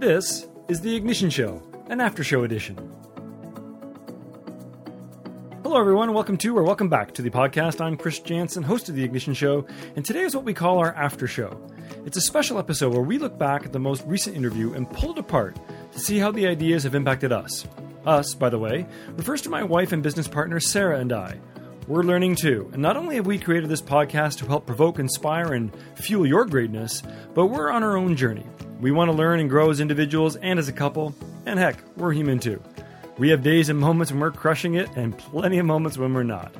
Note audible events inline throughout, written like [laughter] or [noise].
This is The Ignition Show, an after show edition. Hello, everyone. Welcome to or welcome back to the podcast. I'm Chris Jansen, host of The Ignition Show, and today is what we call our after show. It's a special episode where we look back at the most recent interview and pull it apart to see how the ideas have impacted us. Us, by the way, refers to my wife and business partner Sarah and I. We're learning too, and not only have we created this podcast to help provoke, inspire, and fuel your greatness, but we're on our own journey. We want to learn and grow as individuals and as a couple, and heck, we're human too. We have days and moments when we're crushing it, and plenty of moments when we're not.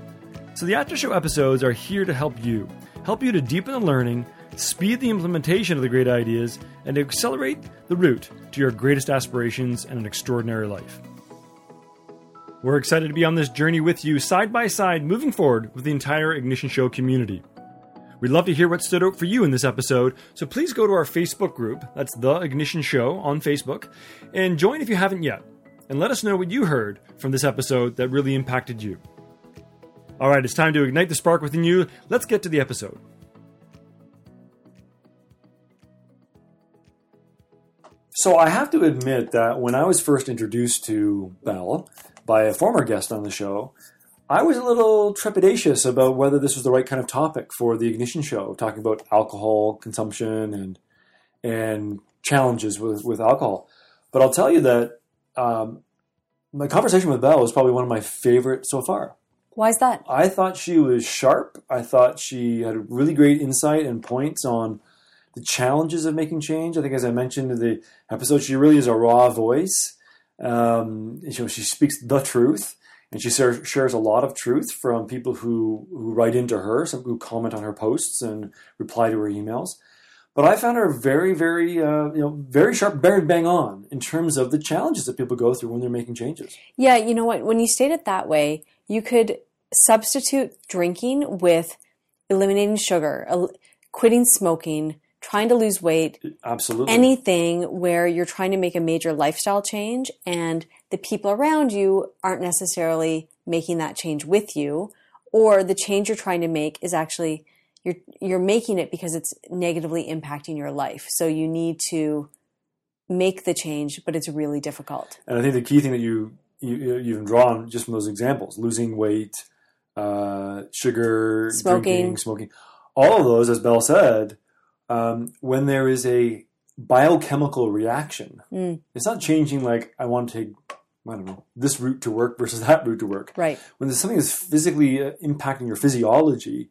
So the after show episodes are here to help you, help you to deepen the learning, speed the implementation of the great ideas, and to accelerate the route to your greatest aspirations and an extraordinary life. We're excited to be on this journey with you, side by side, moving forward with the entire Ignition Show community. We'd love to hear what stood out for you in this episode, so please go to our Facebook group, that's The Ignition Show on Facebook, and join if you haven't yet, and let us know what you heard from this episode that really impacted you. All right, it's time to ignite the spark within you. Let's get to the episode. So, I have to admit that when I was first introduced to Belle by a former guest on the show, I was a little trepidatious about whether this was the right kind of topic for the Ignition Show, talking about alcohol consumption and and challenges with, with alcohol. But I'll tell you that um, my conversation with Belle was probably one of my favorite so far. Why is that? I thought she was sharp. I thought she had really great insight and points on the challenges of making change. I think, as I mentioned in the episode, she really is a raw voice. Um, you know, she speaks the truth, and she shares a lot of truth from people who, who write into her, some who comment on her posts and reply to her emails. But I found her very, very, uh, you know, very sharp, very bang on in terms of the challenges that people go through when they're making changes. Yeah, you know what? When you state it that way, you could substitute drinking with eliminating sugar, el- quitting smoking, trying to lose weight. Absolutely. Anything where you're trying to make a major lifestyle change and the people around you aren't necessarily making that change with you, or the change you're trying to make is actually you're you're making it because it's negatively impacting your life. So you need to make the change, but it's really difficult. And I think the key thing that you, you you've drawn just from those examples, losing weight, uh, sugar, Smoking. drinking, smoking, all of those, as Belle said, um, when there is a biochemical reaction, Mm. it's not changing like I want to take. I don't know this route to work versus [laughs] that route to work. Right. When there's something that's physically uh, impacting your physiology,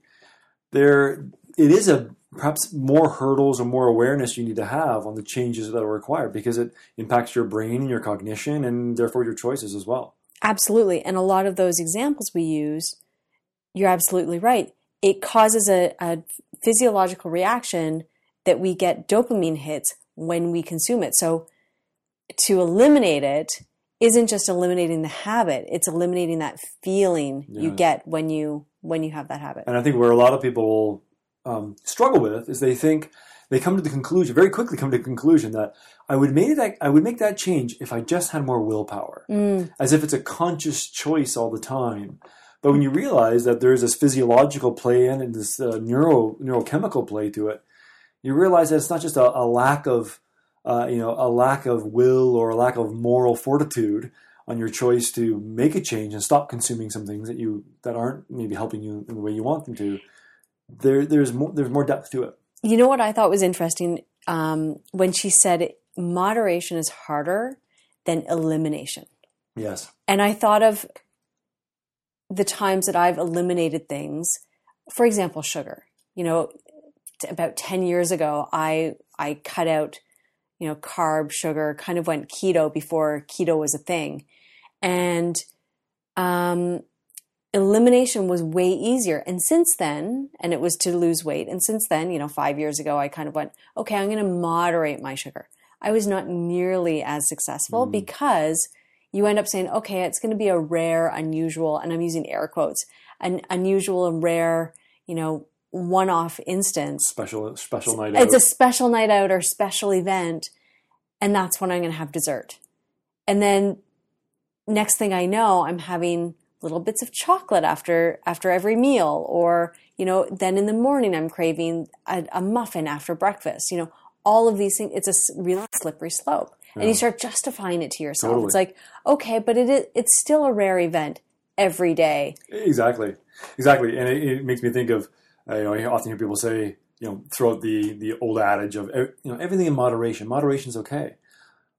there it is a perhaps more hurdles or more awareness you need to have on the changes that are required because it impacts your brain and your cognition and therefore your choices as well. Absolutely. And a lot of those examples we use, you're absolutely right. It causes a, a physiological reaction that we get dopamine hits when we consume it. So to eliminate it isn't just eliminating the habit, it's eliminating that feeling you get when you when you have that habit. And I think where a lot of people um, struggle with is they think they come to the conclusion very quickly come to the conclusion that I would make that I would make that change if I just had more willpower, Mm, as if it's a conscious choice all the time. But when you realize that there's this physiological play in and this uh, neuro neurochemical play to it, you realize that it's not just a, a lack of uh, you know a lack of will or a lack of moral fortitude on your choice to make a change and stop consuming some things that you that aren't maybe helping you in the way you want them to. There, there's more. There's more depth to it. You know what I thought was interesting um, when she said moderation is harder than elimination. Yes. And I thought of the times that I've eliminated things. For example, sugar. You know, t- about 10 years ago, I, I cut out, you know, carb, sugar, kind of went keto before keto was a thing. And, um, elimination was way easier. And since then, and it was to lose weight. And since then, you know, five years ago, I kind of went, okay, I'm going to moderate my sugar. I was not nearly as successful Mm. because you end up saying, okay, it's going to be a rare, unusual, and I'm using air quotes, an unusual and rare, you know, one off instance. Special special night It's out. a special night out or special event, and that's when I'm going to have dessert. And then next thing I know, I'm having little bits of chocolate after after every meal, or you know, then in the morning I'm craving a, a muffin after breakfast. You know, all of these things. It's a really slippery slope, and you start justifying it to yourself. Totally. It's like, okay, but it is, it's still a rare event every day. Exactly, exactly, and it, it makes me think of uh, you know I often hear people say you know throughout the the old adage of you know everything in moderation. Moderation's okay.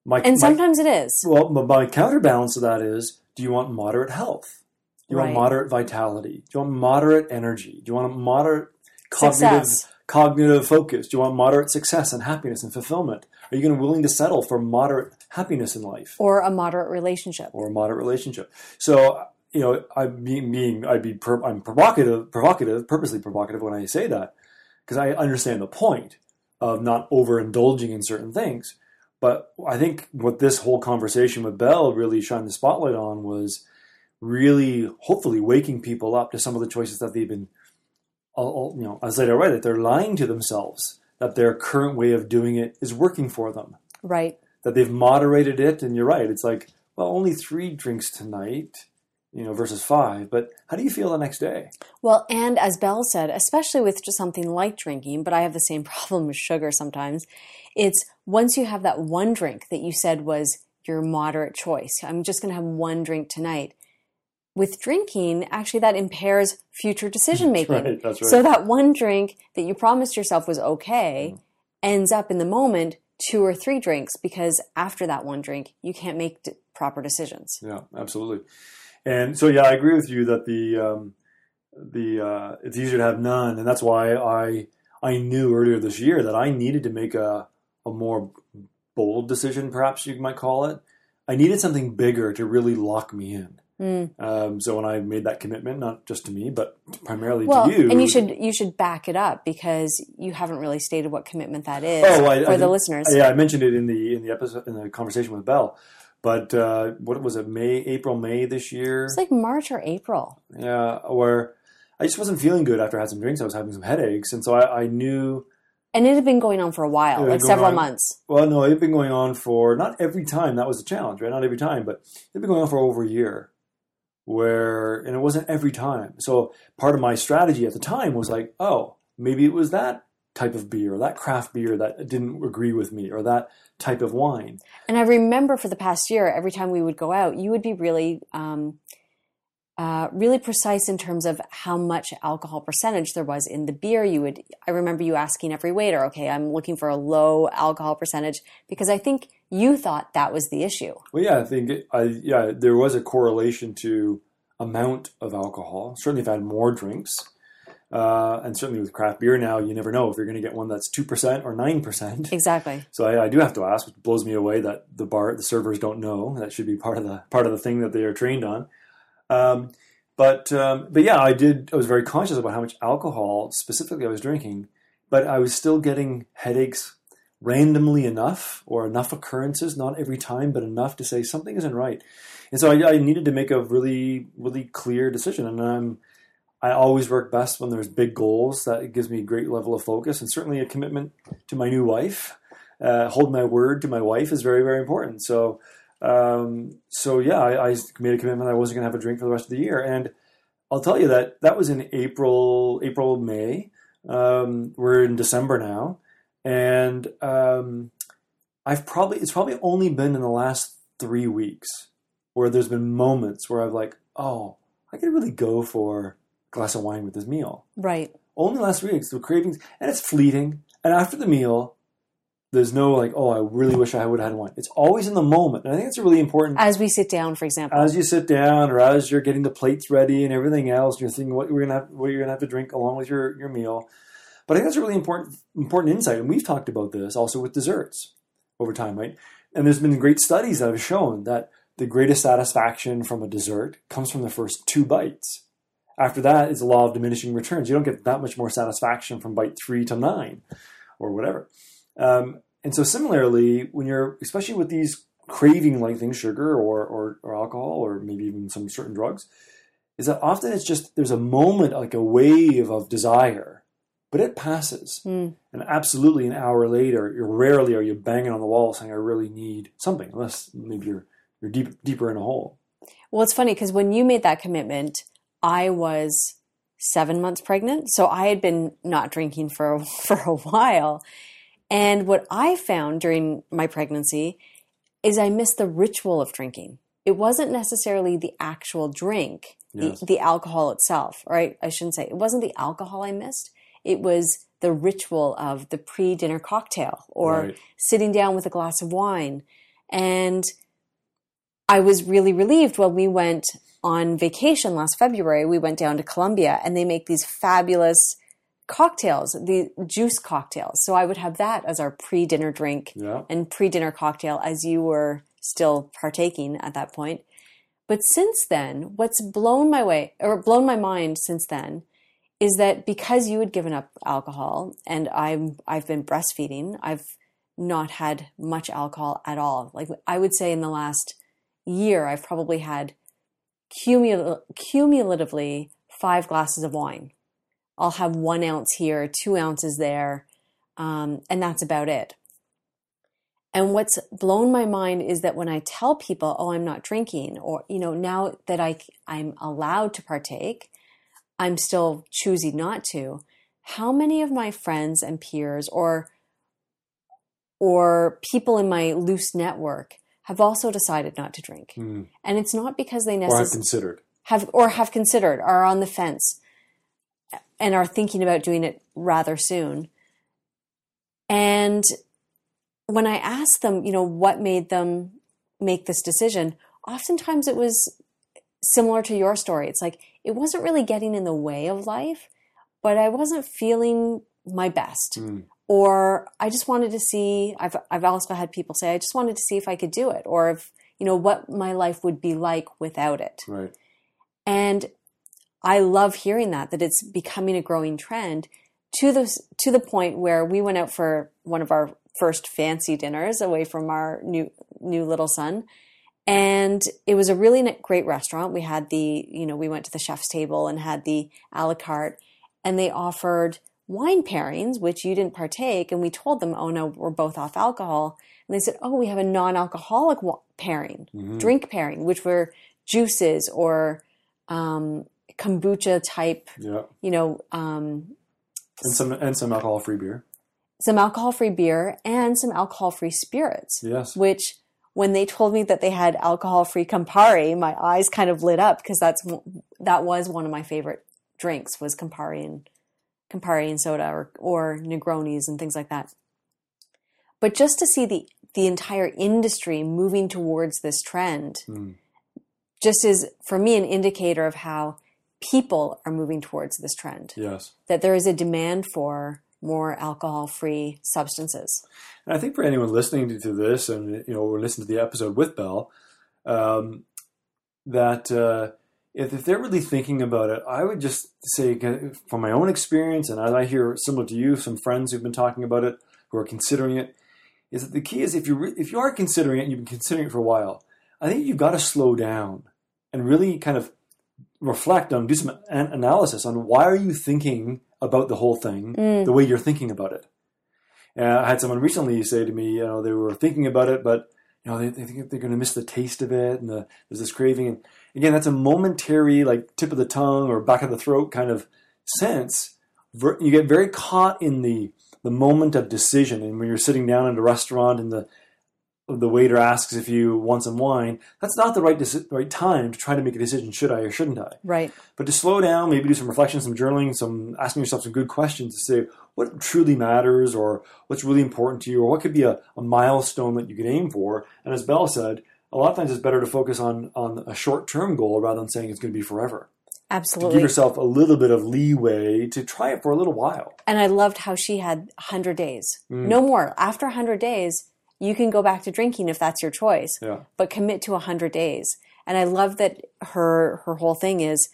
My, And my- sometimes it is. well, but my counterbalance to that is: Do you want moderate health? Do you Right. want moderate vitality? Do you want moderate energy? Do you want a moderate cognitive Success. cognitive focus? Do you want moderate success and happiness and fulfillment? Are you going to willing to settle for moderate happiness in life? Or a moderate relationship. or a moderate relationship. So you know, I mean, being I'd be per, I'm provocative, provocative, purposely provocative when I say that because I understand the point of not overindulging in certain things. But I think what this whole conversation with Belle really shined the spotlight on was really, hopefully, waking people up to some of the choices that they've been, all- all- you know, as I read that they're lying to themselves that their current way of doing it is working for them Right. that they've moderated it and you're right it's like well only three drinks tonight you know versus five but how do you feel the next day Well, and as Belle said, especially with just something like drinking, but I have the same [laughs] problem with sugar sometimes. It's once you have that one drink that you said was your moderate choice. I'm just going to have one drink tonight. With drinking, actually, that impairs future [laughs] decision making. right that's right So that one drink that you promised yourself was okay mm-hmm. ends up in the moment two or three drinks because after that one drink, you can't make d- proper decisions. yeah absolutely and so yeah i agree with you that the um the uh it's easier to have none and that's why i i knew earlier this year that i needed to make a a more bold decision perhaps you might call it i needed something bigger to really lock me in Mm. um, so when I made that commitment, not just to me, but primarily Well, to you, and you should you should back it up because you haven't really stated what commitment that is Oh, I- for I the did- listeners. Yeah, I mentioned it in the in the episode in the conversation with Belle. But uh, what was it? May, April, May this year. It's like March or April. yeah, where I just wasn't feeling good after I had some drinks. I was having some headaches, and so I, I knew. And it had been going on for a while, like several on- months. Well, no, it had been going on for not every time. That was the challenge, right? Not every time, but it had been going on for over a year. Where and it wasn't every time. So part of my strategy at the time was like, oh, maybe it was that type of beer, or that craft beer that didn't agree with me, or that type of wine. And I remember for the past year, every time we would go out, you would be really, um, uh, really precise in terms of how much alcohol percentage there was in the beer. You would, I remember you asking every waiter, "Okay, I'm looking for a low alcohol percentage," because I think you thought that was the issue. Well, yeah, I think it, I yeah there was a correlation to amount of alcohol. Certainly, if I had more drinks, uh, and certainly with craft beer now, you never know if you're going to get one that's two percent or nine percent. [laughs] Exactly. So I, I do have to ask, which blows me away that the bar the servers don't know. That should be part of the part of the thing that they are trained on. Um, but um, but yeah, I did. I was very conscious about how much alcohol specifically I was drinking, but I was still getting headaches randomly enough or enough occurrences, not every time, but enough to say something isn't right. And so I, I needed to make a really really clear decision, and I'm. I always work best when there's big goals. That gives me a great level of focus, and certainly a commitment to my new wife. Uh, hold my word to my wife is very, very important. So, um, so yeah, I, I made a commitment I wasn't going to have a drink for the rest of the year, and I'll tell you that that was in April, April, May. Um, we're in December now, and um, I've probably it's probably only been in the last three weeks where there's been moments where I've like, oh, I could really go for glass of wine with this meal. Right. only last three weeks the cravings and it's fleeting. And after the meal there's no like oh i really wish i would have had wine. It's always in the moment and i think it's a really important As we sit down, for example. as you sit down or as you're getting the plates ready and everything else you're thinking what you're gonna have what you're gonna have to drink along with your your meal. But i think that's a really important important insight and we've talked about this also with desserts over time right? And there's been great studies that have shown that the greatest satisfaction from a dessert comes from the first two bites after that is the law of diminishing returns. You don't get that much more satisfaction from bite three to nine or whatever. Um, and so similarly, when you're, especially with these craving like things, sugar or, or, or alcohol or maybe even some certain drugs, is that often it's just, there's a moment, like a wave of desire, but it passes. Mm. And absolutely an hour later, you're rarely are you banging on the wall saying, I really need something, unless maybe you're, you're deep, deeper in a hole. Well, it's funny because when you made that commitment, I was seven months pregnant, so I had been not drinking for [laughs] for a while, And what I found during my pregnancy is I missed the ritual of drinking. It wasn't necessarily the actual drink, Yes. the, the alcohol itself, right? I shouldn't say it wasn't the alcohol I missed. It was the ritual of the pre dinner cocktail or Right. sitting down with a glass of wine. And I was really relieved when we went on vacation last February. We went down to Colombia and they make these fabulous cocktails, the juice cocktails. So I would have that as our pre dinner drink Yeah. and pre dinner cocktail as you were still partaking at that point. But since then, what's blown my way or blown my mind since then is that because you had given up alcohol and I'm I've been breastfeeding, I've not had much alcohol at all. Like I would say in the last year, I've probably had cumul- cumulatively five glasses of wine. I'll have one ounce here, two ounces there, um, and that's about it. And what's blown my mind is that when I tell people, "Oh, I'm not drinking," or you know, now that I I'm allowed to partake, I'm still choosing not to. How many of my friends and peers, or or people in my loose network, have also decided not to drink? Mm. And it's not because they Or have necessarily considered. have or have considered are on the fence and are thinking about doing it rather soon. And when I asked them, you know, what made them make this decision, oftentimes it was similar to your story. It's like it wasn't really getting in the way of life, but I wasn't feeling my best. Mm. Or I just wanted to see I've I've also had people say I just wanted to see if I could do it or if you know what my life would be like without it. Right. And I love hearing that, that it's becoming a growing trend to the, to the point where we went out for one of our first fancy dinners away from our new, new little son. And it was a really great restaurant. We had the, you know, we went to the chef's table and had the a la carte and they offered wine pairings, which you didn't partake. And we told them, oh no, we're both off alcohol. And they said, oh, we have a non-alcoholic wa- pairing, Mhm. drink pairing, which were juices or um, kombucha type, Yeah. you know, um, And some and some alcohol free beer. some alcohol free beer and some alcohol free spirits, Yes. which when they told me that they had alcohol free Campari, my eyes kind of lit up because that's that was one of my favorite drinks was Campari and Campari and soda or or Negronis and things like that. But just to see the the entire industry moving towards this trend Mm. just is for me an indicator of how people are moving towards this trend Yes. that there is a demand for more alcohol free substances And I think for anyone listening to, this, and you know, we're listening to the episode with Belle, um, that uh, if, if they're really thinking about it, I would just say, from my own experience, and as I hear similar to you, some friends who've been talking about it, who are considering it, is that the key is if you re- if you are considering it, and you've been considering it for a while, I think you've got to slow down and really kind of reflect on, do some an- analysis on why are you thinking about the whole thing Mm. the way you're thinking about it. Uh, I had someone recently say to me, you know, they were thinking about it, but you know, they, they think they're going to miss the taste of it, and the, there's this craving. And again, that's a momentary, like tip of the tongue or back of the throat kind of sense. You get very caught in the the moment of decision, and when you're sitting down in a restaurant and the the waiter asks if you want some wine, that's not the right deci- right time to try to make a decision. Should I or shouldn't I? right but to slow down, maybe do some reflection, some journaling, some asking yourself some good questions to say what truly matters or what's really important to you or what could be a, a milestone that you could aim for. And as Belle said, a lot of times it's better to focus on on a short term goal rather than saying it's going to be forever. Absolutely. To give yourself a little bit of leeway to try it for a little while. and i loved how she had 100 days Mm. no more after 100 days you can go back to drinking if that's your choice Yeah. but commit to 100 days and i love that her her whole thing is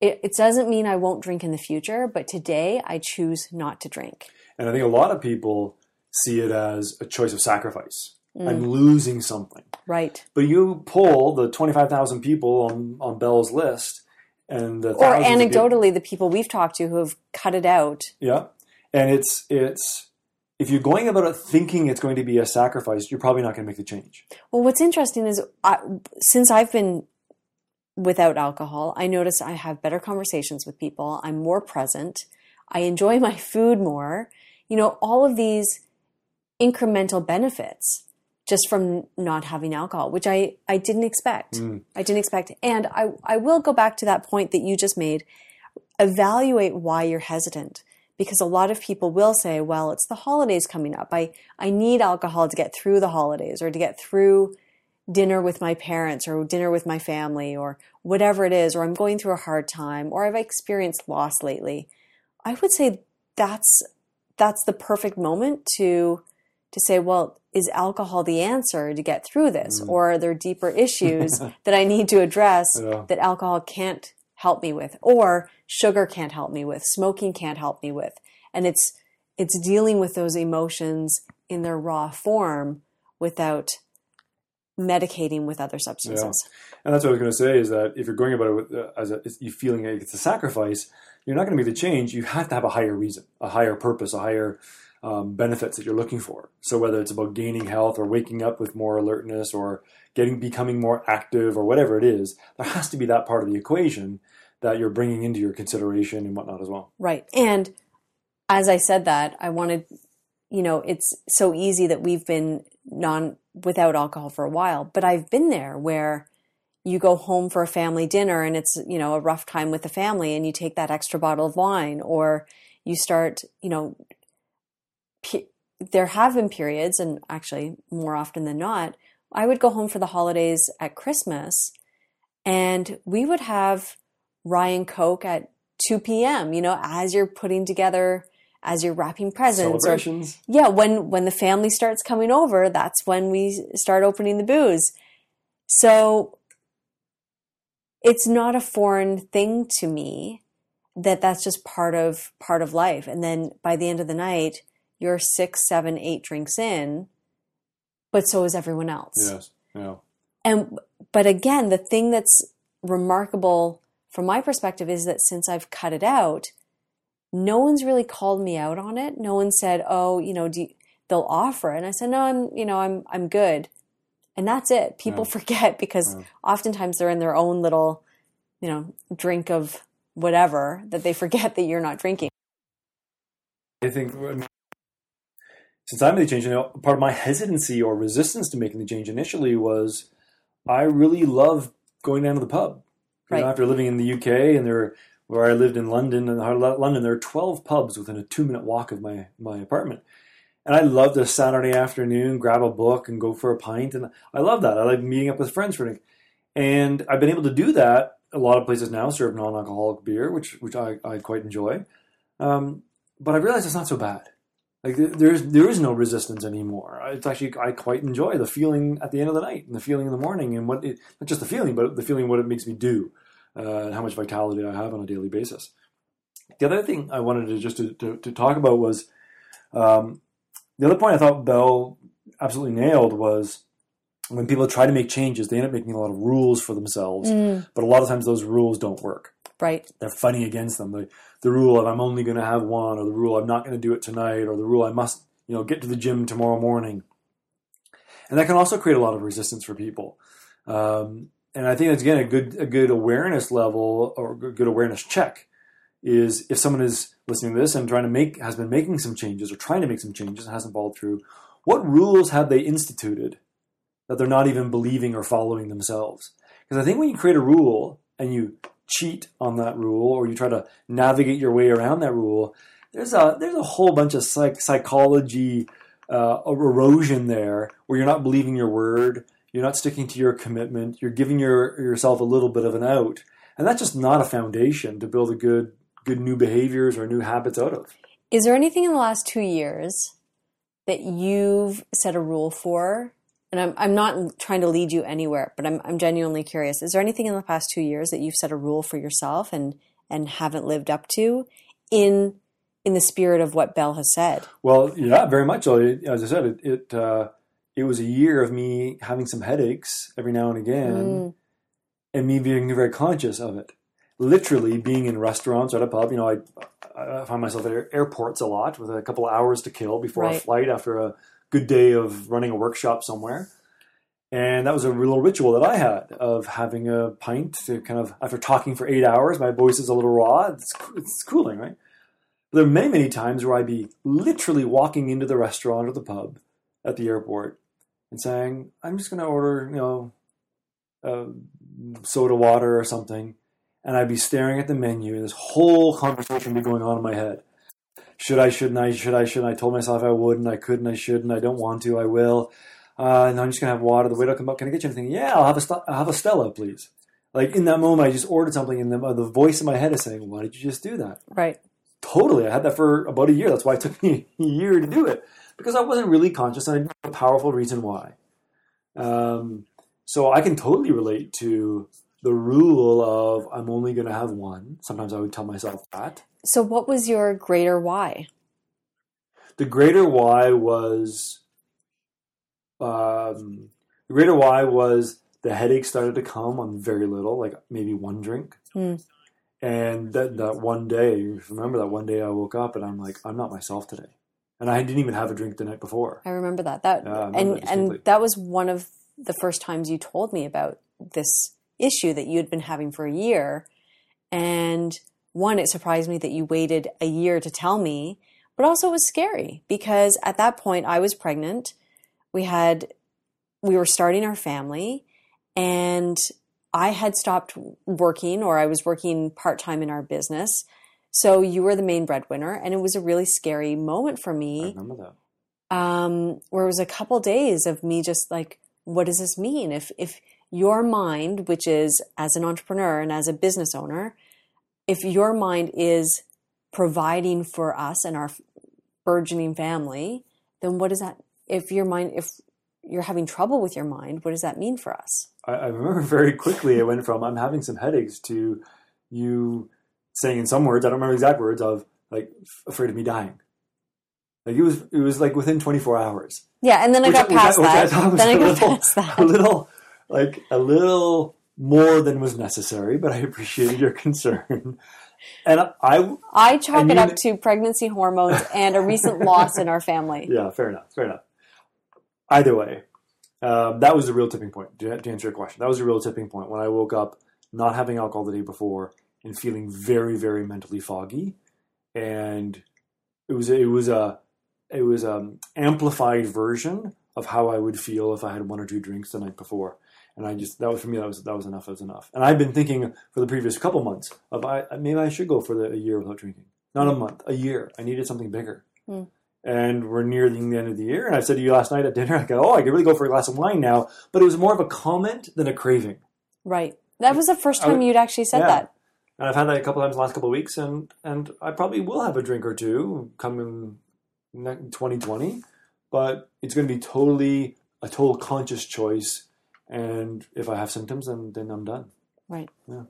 it, it doesn't mean i won't drink in the future but today i choose not to drink And I think a lot of people see it as a choice of sacrifice. Mm. I'm losing something. right But you pull the 25,000 people on, on Belle's list and the or anecdotally the people we've talked to who have cut it out Yeah, and it's it's if you're going about it thinking it's going to be a sacrifice, you're probably not going to make the change. Well, what's interesting is I, since I've been without alcohol, I notice I have better conversations with people. I'm more present. I enjoy my food more. You know, all of these incremental benefits just from not having alcohol, which I, I didn't expect. Mm. I didn't expect. And I, I will go back to that point that you just made. Evaluate why you're hesitant. Because a lot of people will say, well, it's the holidays coming up. I, I need alcohol to get through the holidays or to get through dinner with my parents or dinner with my family or whatever it is, or I'm going through a hard time or I've experienced loss lately. I would say that's that's the perfect moment to to say, well, is alcohol the answer to get through this? Mm. Or are there deeper [laughs] issues that I need to address Yeah. that alcohol can't help me with? Or sugar can't help me with, smoking can't help me with. And it's it's dealing with those emotions in their raw form without medicating with other substances. And that's what I was going to say is that if you're going about it with, uh, as a, you feeling like it's a sacrifice, you're not going to make the change. You have to have a higher reason, a higher purpose, a higher um, benefits that you're looking for. So whether it's about gaining health or waking up with more alertness or getting becoming more active or whatever it is, there has to be that part of the equation that you're bringing into your consideration and whatnot as well. Right. And as I said that, I wanted, you know, it's so easy that we've been non without alcohol for a while, but I've been there where you go home for a family dinner and it's, you know, a rough time with the family and you take that extra bottle of wine or you start, you know, there have been periods and actually more often than not, I would go home for the holidays at Christmas and we would have rye and coke at 2 p.m., you know, as you're putting together as you're wrapping presents or Celebrations. yeah when when the family starts coming over that's when we start opening the booze so it's not a foreign thing to me that that's just part of part of life and then by the end of the night you're six seven eight drinks in but so is everyone else Yes. Yeah. and but again the thing that's remarkable from my perspective is that since i've cut it out no one's really called me out on it no one said oh you know do you, they'll offer it and i said no i'm you know i'm i'm good and that's it people Yeah. forget [laughs] because Yeah. oftentimes they're in their own little you know drink of whatever that they forget that you're not drinking I think since I made the change, you know, part of my hesitancy or resistance to making the change initially was I really love going down to the pub. You know, after living in the UK and there, where I lived in London and London, there are twelve pubs within a two-minute walk of my my apartment, and I loved a Saturday afternoon, grab a book and go for a pint, and I love that. I like meeting up with friends for a drink, and I've been able to do that. A lot of places now serve non-alcoholic beer, which which I, I quite enjoy. Um, but I realized it's not so bad. Like there- there is no resistance anymore. It's actually I quite enjoy the feeling at the end of the night and the feeling in the morning and what it, not just the feeling, but the feeling what it makes me do, uh, how much vitality I have on a daily basis. The other thing I wanted to just to, to, to talk about was um, the other point I thought Belle absolutely nailed was when people try to make changes, they end up making a lot of rules for themselves, Mm, but a lot of times those rules don't work right they're fighting against them. The, the rule of I'm only going to have one, or the rule I'm not going to do it tonight, or the rule I must, you know, get to the gym tomorrow morning. And that can also create a lot of resistance for people. Um, and I think that's again a good a good awareness level or a good awareness check is if someone is listening to this and trying to make has been making some changes or trying to make some changes and hasn't followed through, what rules have they instituted that they're not even believing or following themselves? Because I think when you create a rule and you cheat on that rule or you try to navigate your way around that rule, there's a there's a whole bunch of psych, psychology uh, erosion there where you're not believing your word, you're not sticking to your commitment, you're giving your yourself a little bit of an out, and that's just not a foundation to build a good good new behaviors or new habits out of. Is there anything in the last two years that you've set a rule for? And I'm, I'm not trying to lead you anywhere, but I'm, I'm genuinely curious. Is there anything in the past two years that you've set a rule for yourself and, and haven't lived up to in, in the spirit of what Belle has said? Well, yeah, very much so. It- As I said, it it, uh, it was a year of me having some headaches every now and again, Mm, and me being very conscious of it. Literally being in restaurants or at a pub. You know, I, I find myself at airports a lot with a couple hours to kill before a flight after a good day of running a workshop somewhere. And that was a little ritual that I had of having a pint to kind of, after talking for eight hours, my voice is a little raw. It's, it's cooling, right? But There are many, many times where I'd be literally walking into the restaurant or the pub, at the airport and saying, "I'm just going to order, you know, uh, soda water or something," and I'd be staring at the menu, and this whole conversation would be going on in my head. Should I? Shouldn't I? Should I? Shouldn't I? Told myself I wouldn't. I couldn't. I shouldn't. I don't want to. I will. Uh, and I'm just gonna have water. The waiter will come up. Can I get you anything? Yeah, I'll have a St- I'll have a Stella, please. Like in that moment, I just ordered something, and the, the voice in my head is saying, "Why did you just do that?" Right. Totally. I had that for about a year. That's why it took me [laughs] a year to do it because I wasn't really conscious, and I didn't have a powerful reason why. Um, so I can totally relate to the rule of I'm only going to have one. Sometimes I would tell myself that. So, what was your greater why? The greater why was um, the greater why was the headache started to come on very little, like maybe one drink. Hmm. And that, that one day, remember that one day I woke up and I'm like, I'm not myself today. And I didn't even have a drink the night before. I remember that. That Yeah, remember and that and that was one of the first times you told me about this issue that you had been having for a year. And one, it surprised me that you waited a year to tell me, but also it was scary because at that point I was pregnant. We had we were starting our family and I had stopped working or I was working part-time in our business. So you were the main breadwinner and it was a really scary moment for I me remember that. um, where it was a couple days of me just like, what does this mean? If if your mind, which is as an entrepreneur and as a business owner, if your mind is providing for us and our burgeoning family, then what does that? If your mind, if you're having trouble with your mind, what does that mean for us? I, I remember very quickly it went from I'm having some headaches to you saying in some words, I don't remember exact words, of like afraid of me dying. Like it was it was like within 24 hours. Yeah, and then I got past that. then I got past that. a little like a little more than was necessary, but I appreciated your concern. And I, I chalk it up to pregnancy hormones and a recent loss in our family. [laughs] yeah, fair enough, fair enough. Either way, um, that was the real tipping point. To, to answer your question, that was the real tipping point when I woke up not having alcohol the day before and feeling very, very mentally foggy, and it was it was a it was an amplified version of how I would feel if I had one or two drinks the night before. And I just that was for me that was that was enough. That was enough. And I've been thinking for the previous couple months of I maybe I should go for the, a year without drinking. Not a month, a year. I needed something bigger. Hmm. And we're near the end of the year. And I said to you last night at dinner, [laughs] I go, oh, I could really go for a glass of wine now. But it was more of a comment than a craving. Right. That was the first I would- time you'd actually said yeah. that. And I've had that a couple times the last couple of weeks, and and I probably will have a drink or two coming 2020, but it's going to be totally a total conscious choice. And if I have symptoms, then then I'm done. Right. Yeah.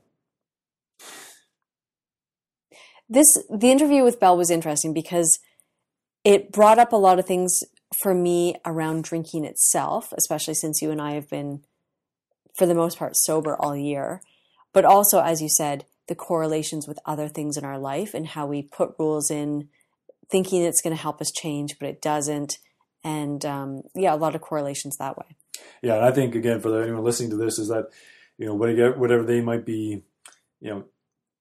This the interview with Belle was interesting because it brought up a lot of things for me around drinking itself, especially since you and I have been for the most part sober all year. But also, as you said, the correlations with other things in our life and how we put rules in thinking it's going to help us change, but it doesn't. And um, yeah, a lot of correlations that way. Yeah, and I think again for anyone listening to this is that you know whatever they might be, you know,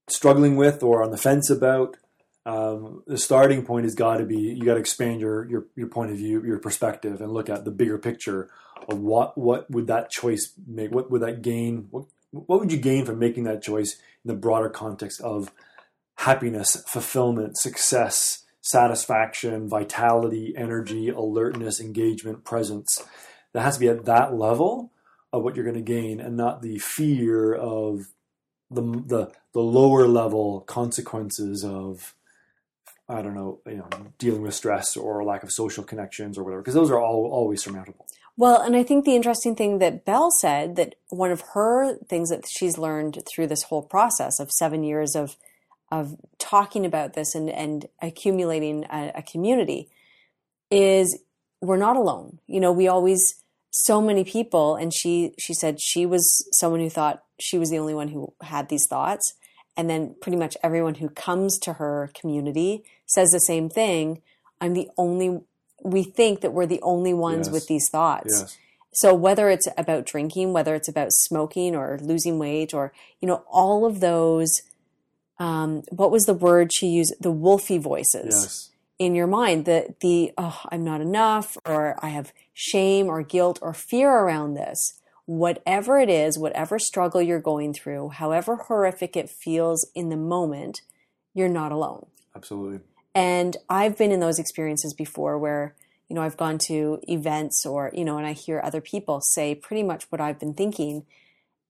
struggling with or on the fence about. Um, the starting point has got to be you got to expand your, your your point of view, your perspective, and look at the bigger picture of what what would that choice make? What would that gain? What what would you gain from making that choice in the broader context of happiness, fulfillment, success, satisfaction, vitality, energy, alertness, engagement, presence? That has to be at that level of what you're going to gain, and not the fear of the the the lower level consequences of I don't know, you know, dealing with stress or lack of social connections or whatever, because those are all always surmountable. Well, and I think the interesting thing that Belle said that one of her things that she's learned through this whole process of seven years of of talking about this and and accumulating a, a community is we're not alone. You know, we always so many people, and she she said she was someone who thought she was the only one who had these thoughts, and then pretty much everyone who comes to her community says the same thing. I'm the only. We think that we're the only ones Yes. with these thoughts. Yes. So whether it's about drinking, whether it's about smoking or losing weight, or you know, all of those. Um, what was the word she used? The wolfy voices. Yes. In your mind the the oh i'm not enough or i have shame or guilt or fear around this whatever it is whatever struggle you're going through however horrific it feels in the moment you're not alone Absolutely. and i've been in those experiences before where you know i've gone to events or you know and i hear other people say pretty much what i've been thinking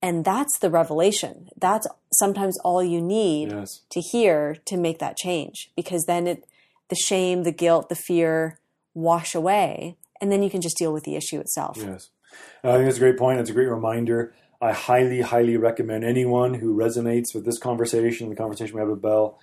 and that's the revelation that's sometimes all you need Yes. to hear to make that change because then it the shame the guilt the fear wash away and then you can just deal with the issue itself Yes. And I think that's a great point. It's a great reminder. I highly, highly recommend anyone who resonates with this conversation, the conversation we have with Belle,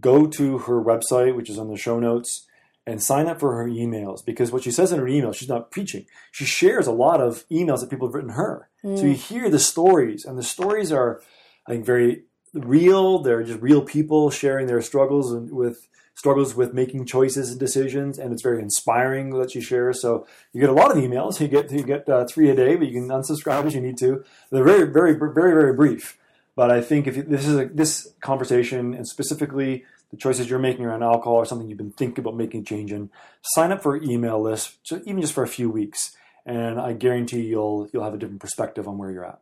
go to her website, which is on the show notes, and sign up for her emails. Because what she says in her email, she's not preaching. She shares a lot of emails that people have written her. So hmm. you hear the stories, and the stories are, I think, very real. They're just real people sharing their struggles and with struggles with making choices and decisions, and it's very inspiring that she shares. So you get a lot of emails. You get you get uh, three a day, but you can unsubscribe as you need to. They're very very very very brief. But I think if you, this is a, this conversation, and specifically the choices you're making around alcohol, or something you've been thinking about making change in, sign up for an email list, so even just for a few weeks, and I guarantee you'll you'll have a different perspective on where you're at.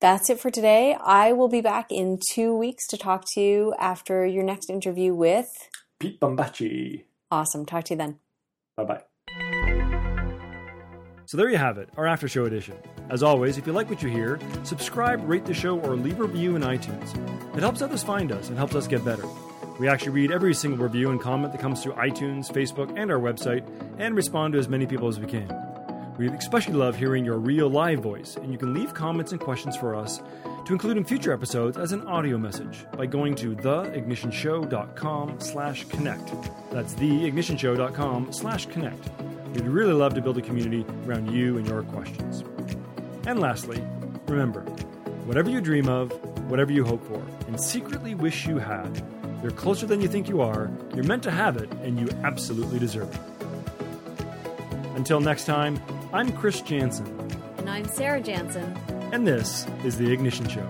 That's it for today i will be back in two weeks to talk to you after your next interview with Pete Bambacci. awesome talk to you then Bye bye. So there you have it, our after show edition. As always, if you like what you hear, subscribe, rate the show, or leave a review in iTunes. It helps others find us and helps us get better. We actually read every single review and comment that comes through iTunes, Facebook, and our website, and respond to as many people as we can. We especially love hearing your real live voice, and you can leave comments and questions for us to include in future episodes as an audio message by going to theignitionshow.com slash connect. That's theignitionshow.com slash connect. We'd really love to build a community around you and your questions. And lastly, remember, whatever you dream of, whatever you hope for, and secretly wish you had, you're closer than you think you are, you're meant to have it, and you absolutely deserve it. Until next time, I'm Chris Jansen, and i'm sarah jansen and this is The Ignition Show.